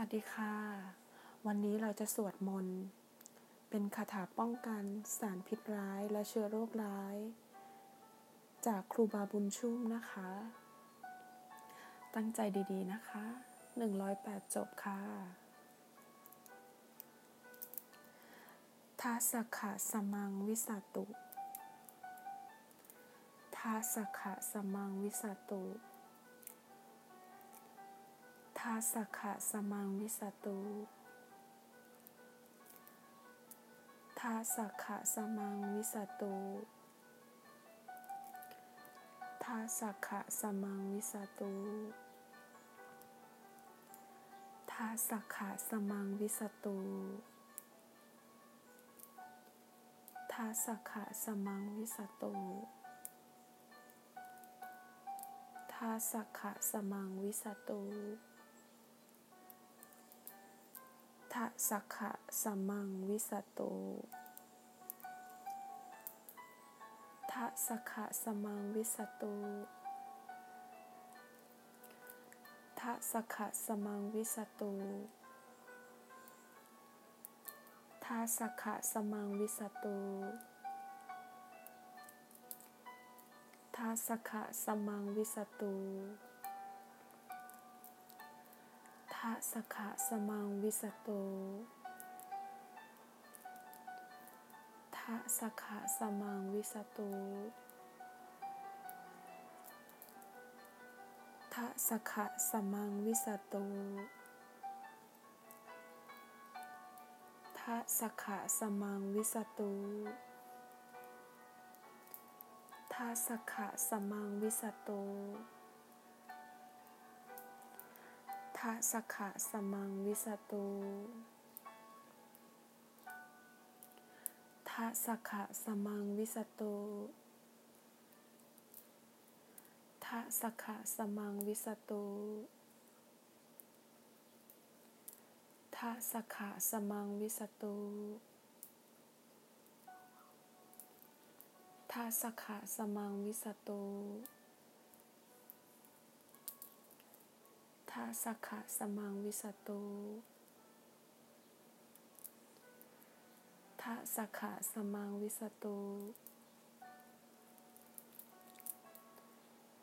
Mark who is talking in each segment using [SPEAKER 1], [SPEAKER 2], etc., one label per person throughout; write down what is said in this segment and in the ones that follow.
[SPEAKER 1] วัสดีค่ะ วันนี้เราจะสวดมนต์ เป็นคาถาป้องกันสารพิษร้ายและเชื้อโรคร้าย จากครูบาบุญชุ่มนะคะ ตั้งใจดีๆนะคะ 108 จบค่ะทาสขะสมังวิสาตุทาสขะสมังวิสาตุาสักขะสมังวิสตุทาสักขะสมังวิสตุทาสักขะสมังวิสตุทาสักขะสมังวิสตุทาสักขะสมังวิสตุทาสักขะสมังวิสตุ ทะสักขะสัมมังวิสโตทะสักขะสัมมังวิสโตทะสักขะสัมมังวิสโตทะสักขะสมังวิสโตทะสักขะสมังวิสโตะสขะสมังวิสโตทะสขะสมังวิสโตทะสขะสมังวิสโตทะสขะสมังวิสโตทะสขะสมังวิสโต ทะสขะสมังวิสตูทะสขะสมังวิสตูทะสขะสมังวิสตูทะสขะสมังวิสตูทะสขะสมังวิสตูาสักขะสมังวิสตูทาสขะสมังวิสตู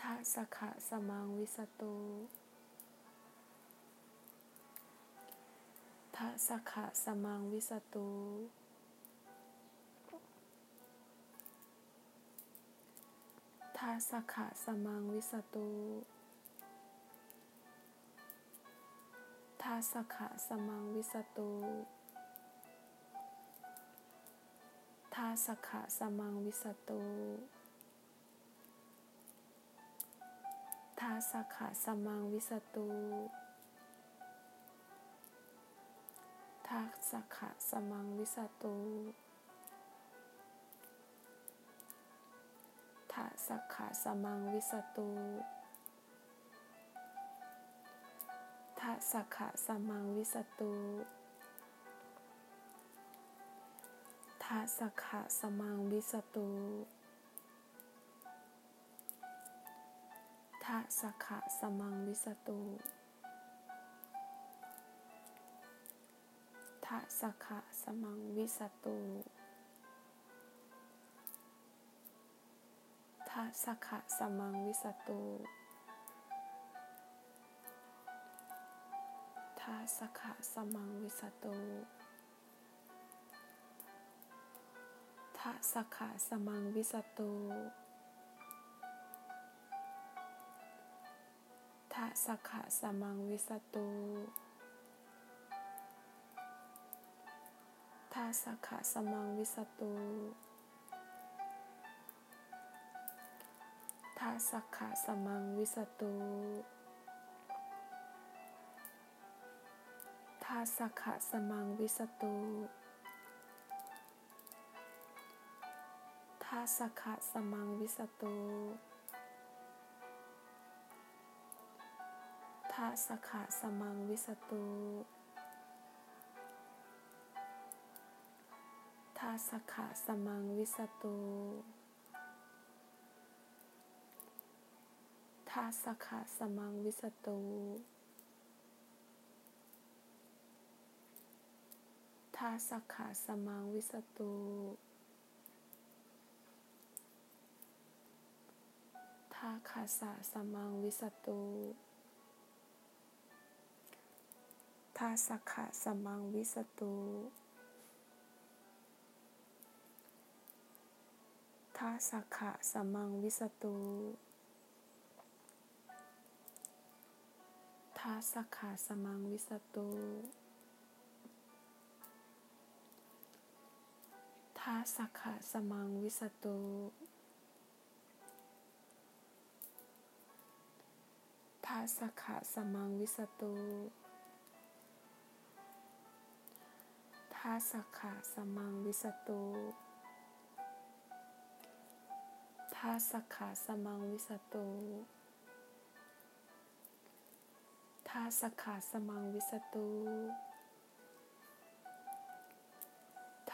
[SPEAKER 1] ทาสขะสมังวิสตูทาสขะสมังวิสตูทาสขะสมังวิสตู สขะสมังวิสตูทาสขะสมังวิสตูทาสขะสมังวิสตูทาสขะสมังวิสตูทาสขะสมังวิสตู สักขะสมังวิสตูทะสักขะสมังวิสตูทะสักขะสมังวิสตูทะสักขะสมังวิสตูทะสักขะสมังวิสตูาสขะสมังวิสตูทะสขะสมังวิสตูทะสขะสมังวิสตูทะสขะสมังวิสตูทะสขะสมังวิสตูาสขะสมังวิสตูทาสขะสมังวิสตูทาสขะสมังวิสตูทาสขะสมังวิสตูทาสขะสมังวิสตู ทาสักขะสมังวิสตุทาคาสะสมังวิสตุทาสักขะสมังวิสตุทาสักขะสมังวิสตุทาสักขะสมังวิสตุ ทาสักขะสมังวิสตุทาสักขะสมังวิสตุทาสักขะสมังวิสตุทาสักขะสมังวิสตุทาสักขะสมังวิสตุ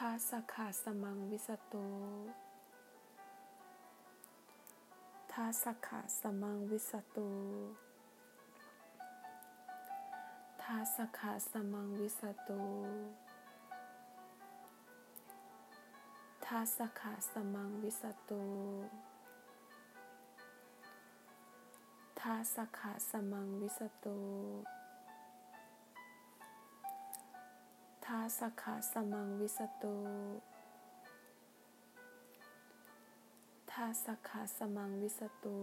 [SPEAKER 1] าสักขะสมังวิสตุทาสักขะสมังวิสตุทาสักขะสมังวิสตุทาสักขะสมังวิสตุทาสักขะสมังวิสตุ ทาสักขะสมังวิสตุทาสักขะสมังวิสตุ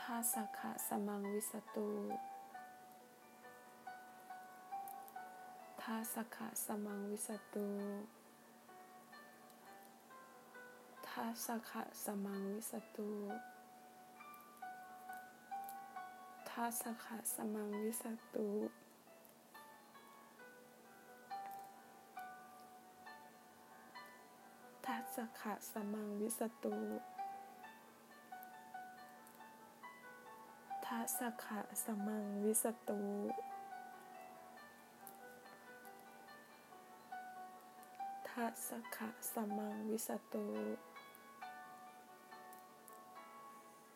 [SPEAKER 1] ทาสักขะสมังวิสตุทาสักขะสมังวิสตุทาสักขะสมังวิสตุ ทาสขะสมังวิสตุทาสักขะสมังวิสตุทาสักขะสมังวิสตุทัสสะขะสมังวิสตุ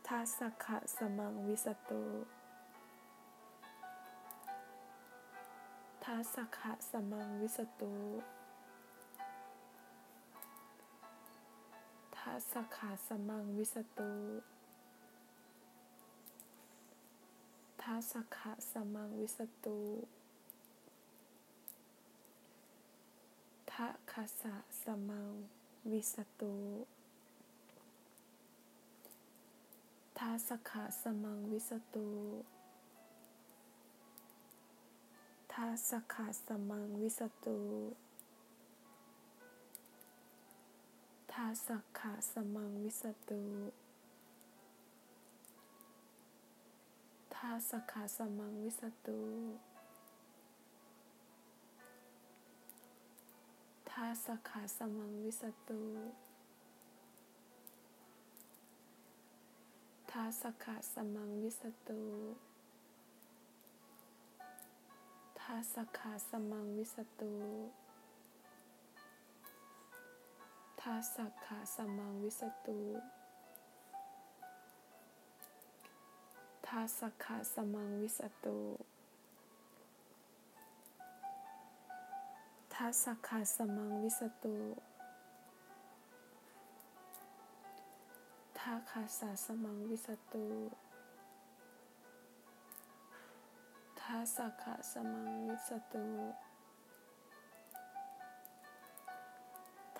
[SPEAKER 1] ทัสขะสมังวิสตุ ทัสสะขะสมังวิสตุทัสสะขะสมังวิสตุทัสสะขะสมังวิสตุทะคาสะสมังวิสตุทาสขะสมังวิสตุ ทาสขะสมังวิสตุทาสขะสมังวิสตุทาสขะสมังวิสตุทาสขาสมังวิสตุทาสขาสมังวิสตุาสขาสมังวิสตุทาสขาสมังวิสตุทาสขาสมังวิสตุทัสขาสมังวิสตุทาคาสะสมังวิสตุ ทาสะขาสมังวิสตุ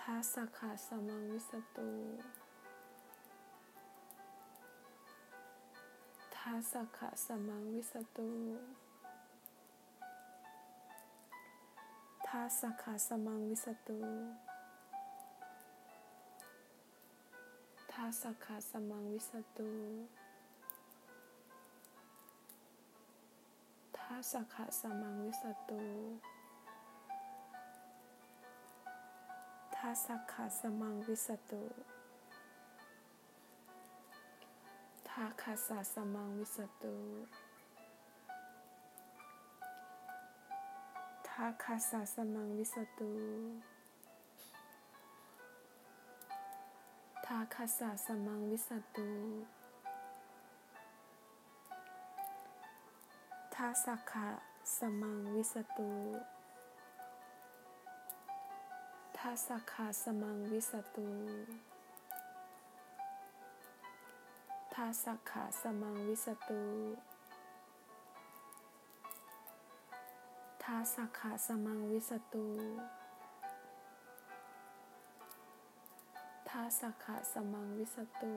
[SPEAKER 1] ทาสะขาสมังวิสตุทาสะขาสมังวิสตุทาสขาสมังวิสตุทาสขาสมังวิสตุ ทาสขาสมังวิสตุทาสขาสมังวิสตุทาคาสะสมังวิสตุทาคาสะสมังวิสตุทาคาสะสมังวิสตุ ทาสักขะสมังวิสตุทัสสะขาสมังวิสตุทัสสะขาสมังวิสตุทัสสะขาสมังวิสตุทัสสะขาสมังวิสตุ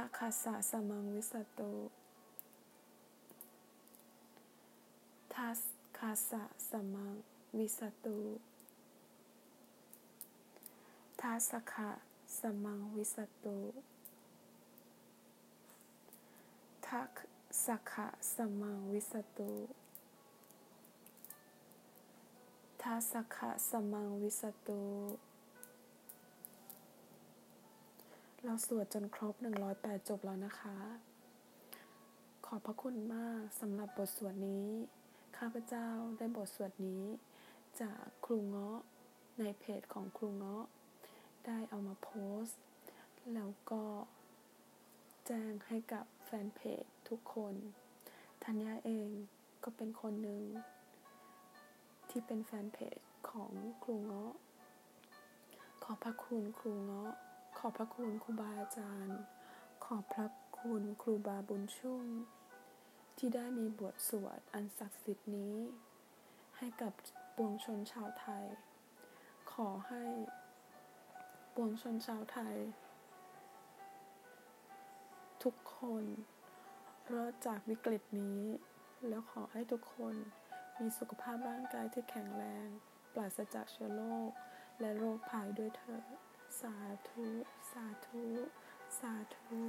[SPEAKER 1] าคาสะสมังวิสตุทัสคาสะสมังวิสตุทัสขะสมังวิสตุทักสขะสมังวิสตุทัสขะสมังวิสตุ เราสวดจนครบ 108 จบแล้วนะคะ ขอบพระคุณมากสำหรับบทสวดนี้ ข้าพเจ้าได้บทสวดนี้ จากครูเงาะในเพจของครูเงาะ ได้เอามาโพสต์ แล้วก็แจ้งให้กับแฟนเพจทุกคนธัญญาเองก็เป็นคนหนึ่งที่เป็นแฟนเพจของครูเงาะ ขอบพระคุณครูเงาะ ขอบพระคุณครูบาอาจารย์ ขอบพระคุณครูบาบุญชุ่ม ที่ได้มีบทสวดอันศักดิ์สิทธิ์นี้ ให้กับปวงชนชาวไทย ขอให้ปวงชนชาวไทย ทุกคนรอดจากวิกฤตนี้ แล้วขอให้ทุกคนมีสุขภาพร่างกายที่แข็งแรง ปราศจากเชื้อโรคและโรคภัยด้วยเถิด สาธุสาธุสาธุ